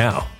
now.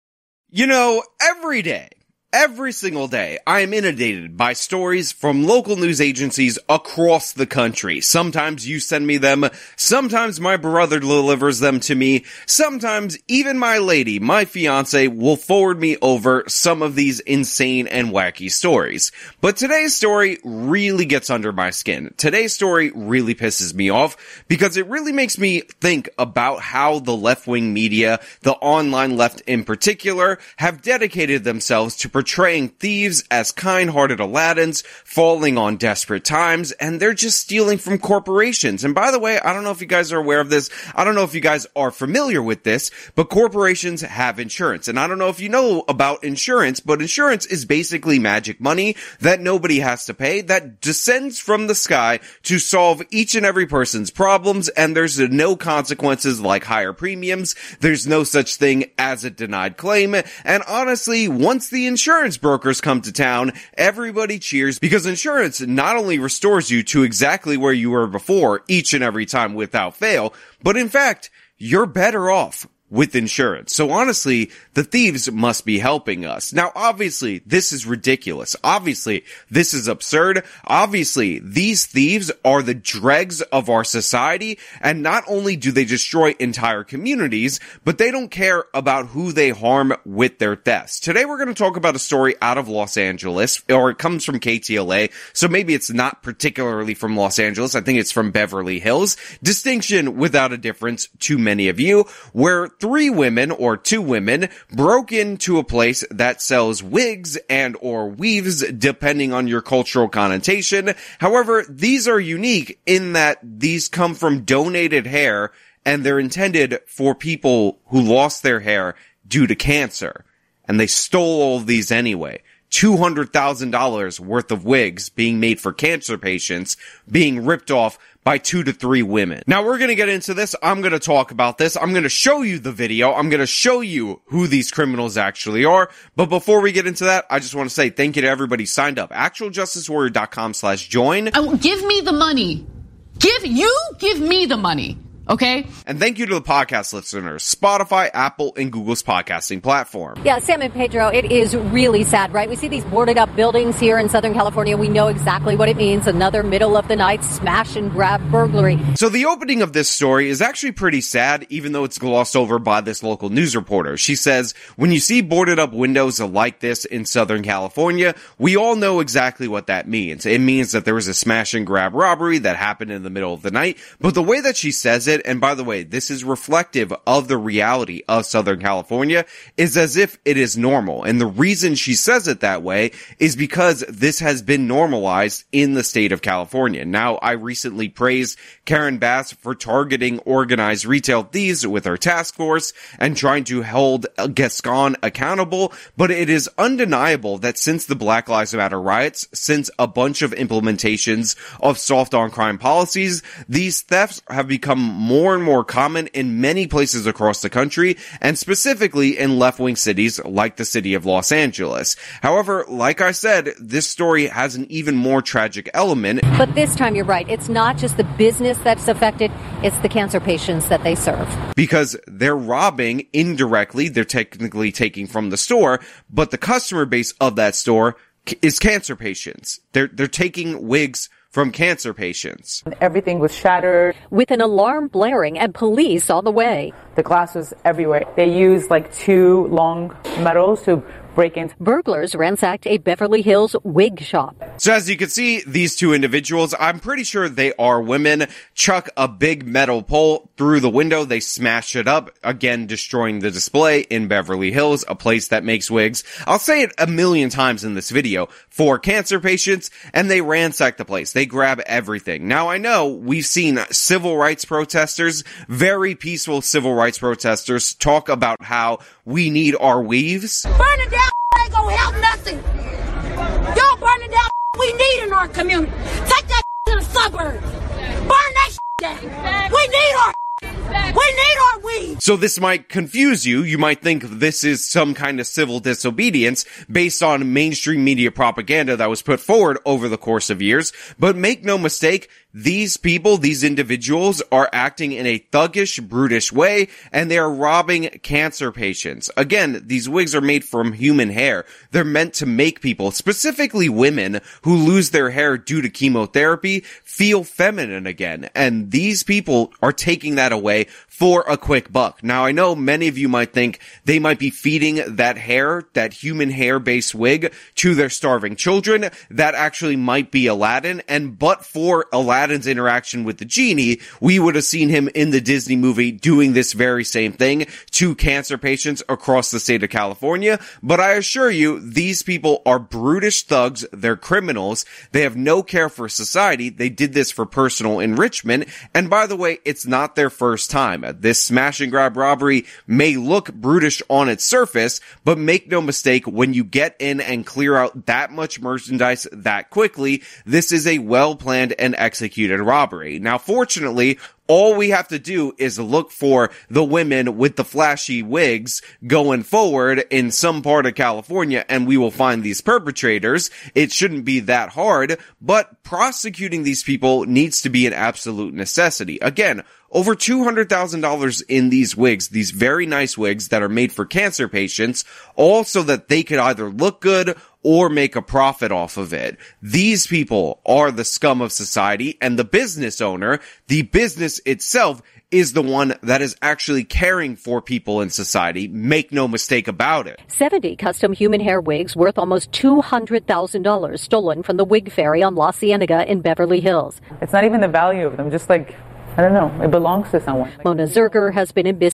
You know, every day, every single day, I am inundated by stories from local news agencies across the country. Sometimes you send me them, sometimes my brother delivers them to me, sometimes even my lady, my fiance, will forward me over some of these insane and wacky stories. But today's story really gets under my skin. Today's story really pisses me off because it really makes me think about how the left-wing media, the online left in particular, have dedicated themselves to portraying thieves as kind-hearted Aladdins, falling on desperate times, and they're just stealing from corporations. And by the way, I don't know if you guys are aware of this. I don't know if you guys are familiar with this, but corporations have insurance. And I don't know if you know about insurance, but insurance is basically magic money that nobody has to pay that descends from the sky to solve each and every person's problems. And there's no consequences like higher premiums. There's no such thing as a denied claim. And honestly, once the insurance brokers come to town, everybody cheers because insurance not only restores you to exactly where you were before each and every time without fail, but in fact, you're better off with insurance. So honestly, the thieves must be helping us. Now, obviously, this is ridiculous. Obviously, this is absurd. Obviously, these thieves are the dregs of our society. And not only do they destroy entire communities, but they don't care about who they harm with their thefts. Today, we're going to talk about a story out of Los Angeles, or it comes from KTLA. So maybe it's not particularly from Los Angeles. I think it's from Beverly Hills. Distinction without a difference to many of you, where three women or two women broke into a place that sells wigs and or weaves depending on your cultural connotation. However, these are unique in that these come from donated hair and they're intended for people who lost their hair due to cancer. And they stole all of these anyway. $200,000 worth of wigs being made for cancer patients being ripped off by two to three women. Now we're gonna get into this. I'm gonna talk about this. I'm gonna show you the video. I'm gonna show you who these criminals actually are. But before we get into that, I just want to say thank you to everybody signed up. ActualJusticeWarrior.com slash join. Oh, give me the money. Give you give me the money. Okay. And thank you to the podcast listeners, Spotify, Apple, and Google's podcasting platform. Yeah, Sam and Pedro, it is really sad, right? We see these boarded up buildings here in Southern California. We know exactly what it means. Another middle of the night smash and grab burglary. So the opening of this story is actually pretty sad, even though it's glossed over by this local news reporter. She says, when you see boarded up windows like this in Southern California, we all know exactly what that means. It means that there was a smash and grab robbery that happened in the middle of the night. But the way that she says it, and by the way, this is reflective of the reality of Southern California, is as if it is normal. And the reason she says it that way is because this has been normalized in the state of California. Now, I recently praised Karen Bass for targeting organized retail thieves with her task force and trying to hold Gascon accountable, but it is undeniable that since the Black Lives Matter riots, since a bunch of implementations of soft on crime policies, these thefts have become more and more common in many places across the country and specifically in left-wing cities like the city of Los Angeles. However, like I said, this story has an even more tragic element. But this time you're right. It's not just the business that's affected, it's the cancer patients that they serve. Because they're robbing indirectly, they're technically taking from the store, but the customer base of that store is cancer patients. They're, they're taking wigs from cancer patients. Everything was shattered. With an alarm blaring and police on the way. The glass was everywhere. They used like two long metals to break in. Burglars ransacked a Beverly Hills wig shop. So as you can see, these two individuals, I'm pretty sure they are women, chuck a big metal pole through the window. They smash it up, again, destroying the display in Beverly Hills, a place that makes wigs. I'll say it a million times in this video for cancer patients and they ransack the place. They grab everything. Now I know we've seen civil rights protesters, very peaceful civil rights protesters talk about how we need our weaves? Burning down ain't gonna help nothing. Y'all burning down we need in our community. Take that to the suburbs. Burn that down. We need our we need our weed. So this might confuse you. You might think this is some kind of civil disobedience based on mainstream media propaganda that was put forward over the course of years. But make no mistake, these people, these individuals are acting in a thuggish, brutish way, and they are robbing cancer patients. Again, these wigs are made from human hair. They're meant to make people, specifically women, who lose their hair due to chemotherapy, feel feminine again. And these people are taking that away for a quick buck. Now, I know many of you might think they might be feeding that hair, that human hair based wig to their starving children. That actually might be Aladdin. And but for Aladdin's interaction with the genie, we would have seen him in the Disney movie doing this very same thing to cancer patients across the state of California. But I assure you, these people are brutish thugs. They're criminals. They have no care for society. They did this for personal enrichment. And by the way, it's not their first time. This smash and grab robbery may look brutish on its surface, but make no mistake, when you get in and clear out that much merchandise that quickly, this is a well planned and executed robbery. Now, fortunately, all we have to do is look for the women with the flashy wigs going forward in some part of California and we will find these perpetrators. It shouldn't be that hard, but prosecuting these people needs to be an absolute necessity. Again, over $200,000 in these wigs, these very nice wigs that are made for cancer patients, all so that they could either look good or make a profit off of it. These people are the scum of society and the business owner, the business itself is the one that is actually caring for people in society. Make no mistake about it. 70 custom human hair wigs worth almost $200,000 stolen from the wig fairy on La Cienega in Beverly Hills. It's not even the value of them, just like, I don't know, it belongs to someone. Mona Zerger has been in business.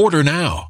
Order now.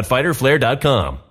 www.fighterflare.com.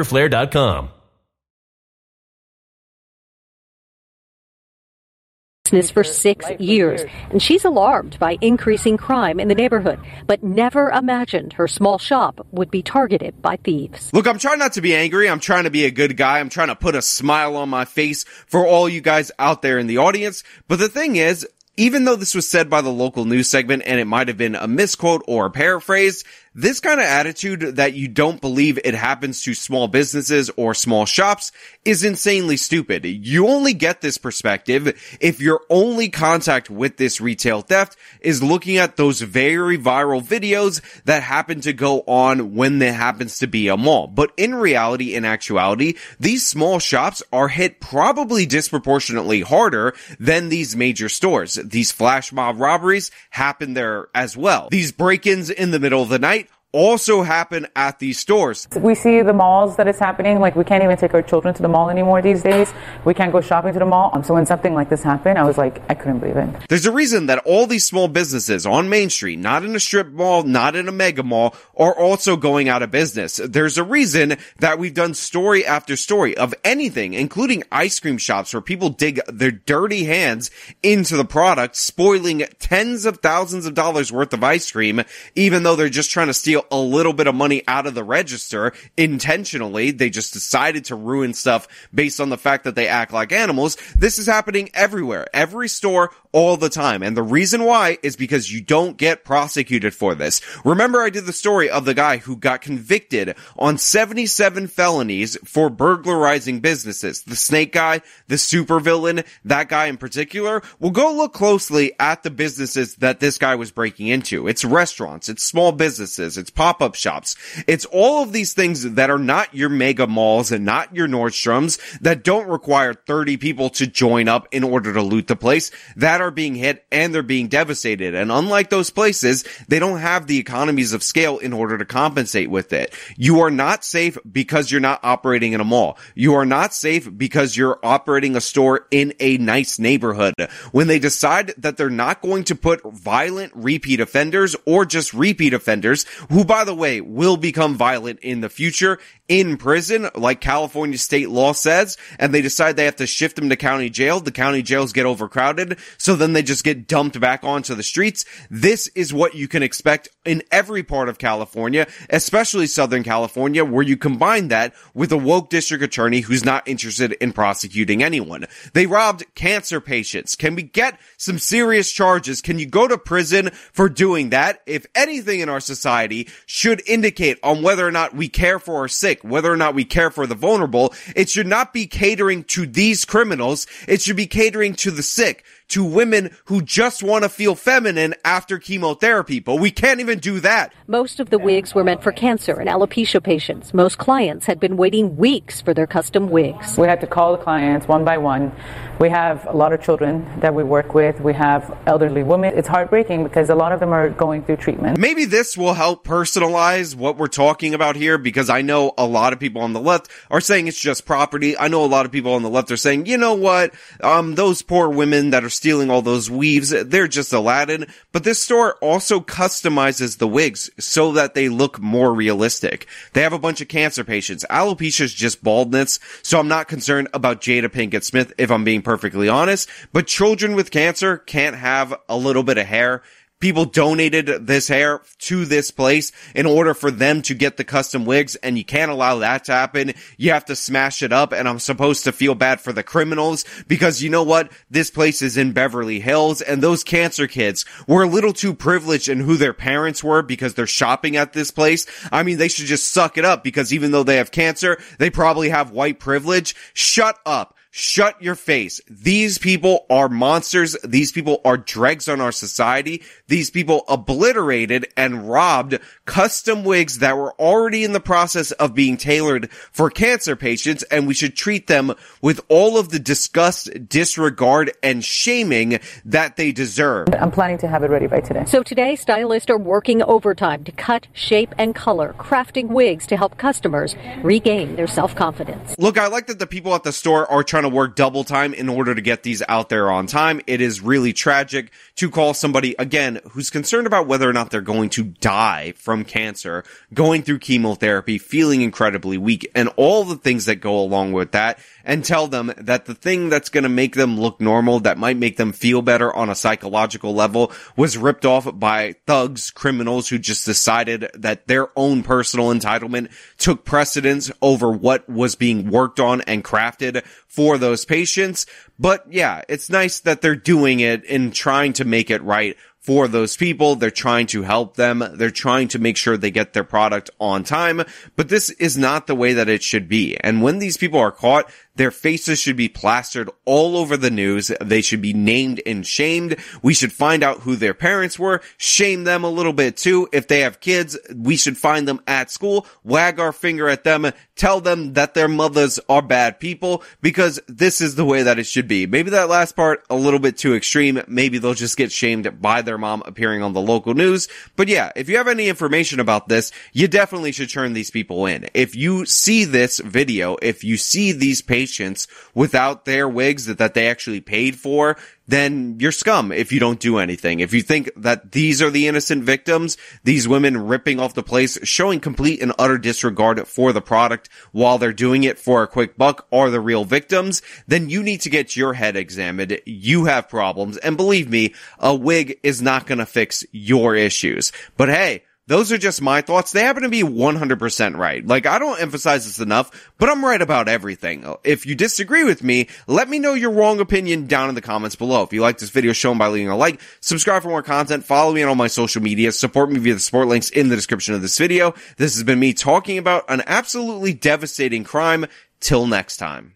business for six years, and she's alarmed by increasing crime in the neighborhood, but never imagined her small shop would be targeted by thieves. Look, I'm trying not to be angry. I'm trying to be a good guy. I'm trying to put a smile on my face for all you guys out there in the audience. But the thing is, even though this was said by the local news segment and it might have been a misquote or a paraphrase, this kind of attitude that you don't believe it happens to small businesses or small shops is insanely stupid. You only get this perspective if your only contact with this retail theft is looking at those very viral videos that happen to go on when there happens to be a mall. But in reality, in actuality, these small shops are hit probably disproportionately harder than these major stores. These flash mob robberies happen there as well. These break-ins in the middle of the night also happen at these stores. We see the malls that it's happening. Like we can't even take our children to the mall anymore these days. We can't go shopping to the mall. Um, so when something like this happened, I was like, I couldn't believe it. There's a reason that all these small businesses on Main Street, not in a strip mall, not in a mega mall, are also going out of business. There's a reason that we've done story after story of anything, including ice cream shops where people dig their dirty hands into the product, spoiling tens of thousands of dollars worth of ice cream, even though they're just trying to steal a little bit of money out of the register intentionally. They just decided to ruin stuff based on the fact that they act like animals. This is happening everywhere, every store, all the time. And the reason why is because you don't get prosecuted for this. Remember I did the story of the guy who got convicted on 77 felonies for burglarizing businesses. The snake guy, the supervillain, that guy in particular. Well, go look closely at the businesses that this guy was breaking into. It's restaurants, it's small businesses, it's pop-up shops. It's all of these things that are not your mega malls and not your Nordstroms that don't require 30 people to join up in order to loot the place that are being hit and they're being devastated. And unlike those places, they don't have the economies of scale in order to compensate with it. You are not safe because you're not operating in a mall. You are not safe because you're operating a store in a nice neighborhood. When they decide that they're not going to put violent repeat offenders or just repeat offenders, who by the way will become violent in the future in prison, like California state law says, and they decide they have to shift them to county jail. The county jails get overcrowded, so then they just get dumped back onto the streets. This is what you can expect in every part of California, especially Southern California, where you combine that with a woke district attorney who's not interested in prosecuting anyone. They robbed cancer patients. Can we get some serious charges? Can you go to prison for doing that? If anything in our society should indicate on whether or not we care for our sick, whether or not we care for the vulnerable, it should not be catering to these criminals. It should be catering to the sick, to women who just want to feel feminine after chemotherapy, but we can't even do that. Most of the wigs were meant for cancer and alopecia patients. Most clients had been waiting weeks for their custom wigs. We had to call the clients one by one. We have a lot of children that we work with. We have elderly women. It's heartbreaking because a lot of them are going through treatment. Maybe this will help personalize what we're talking about here because I know a lot of people on the left are saying it's just property. I know a lot of people on the left are saying, you know what? Um, those poor women that are stealing all those weaves, they're just Aladdin. But this store also customizes the wigs so that they look more realistic. They have a bunch of cancer patients. Alopecia is just baldness, so I'm not concerned about Jada Pinkett Smith if I'm being perfectly honest. But children with cancer can't have a little bit of hair people donated this hair to this place in order for them to get the custom wigs and you can't allow that to happen. You have to smash it up and I'm supposed to feel bad for the criminals because you know what? This place is in Beverly Hills and those cancer kids were a little too privileged in who their parents were because they're shopping at this place. I mean, they should just suck it up because even though they have cancer, they probably have white privilege. Shut up. Shut your face. These people are monsters. These people are dregs on our society. These people obliterated and robbed custom wigs that were already in the process of being tailored for cancer patients, and we should treat them with all of the disgust, disregard, and shaming that they deserve. I'm planning to have it ready by today. So today, stylists are working overtime to cut, shape, and color, crafting wigs to help customers regain their self-confidence. Look, I like that the people at the store are trying to work double time in order to get these out there on time. It is really tragic to call somebody, again, who's concerned about whether or not they're going to die from cancer, going through chemotherapy, feeling incredibly weak, and all the things that go along with that, and tell them that the thing that's going to make them look normal, that might make them feel better on a psychological level, was ripped off by thugs, criminals who just decided that their own personal entitlement took precedence over what was being worked on and crafted for those patients. But yeah, it's nice that they're doing it and trying to make it right for those people. They're trying to help them. They're trying to make sure they get their product on time, but this is not the way that it should be. And when these people are caught, their faces should be plastered all over the news. They should be named and shamed. We should find out who their parents were, shame them a little bit too. If they have kids, we should find them at school, wag our finger at them, tell them that their mothers are bad people because this is the way that it should be. Maybe that last part a little bit too extreme. Maybe they'll just get shamed by their mom appearing on the local news. But yeah, if you have any information about this, you definitely should turn these people in. If you see this video, if you see these patients patients without their wigs that, that they actually paid for, then you're scum if you don't do anything. If you think that these are the innocent victims, these women ripping off the place, showing complete and utter disregard for the product while they're doing it for a quick buck are the real victims, then you need to get your head examined. You have problems. And believe me, a wig is not going to fix your issues. But hey, those are just my thoughts. They happen to be 100% right. Like, I don't emphasize this enough, but I'm right about everything. If you disagree with me, let me know your wrong opinion down in the comments below. If you like this video, show them by leaving a like, subscribe for more content, follow me on all my social media, support me via the support links in the description of this video. This has been me talking about an absolutely devastating crime. Till next time.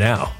now.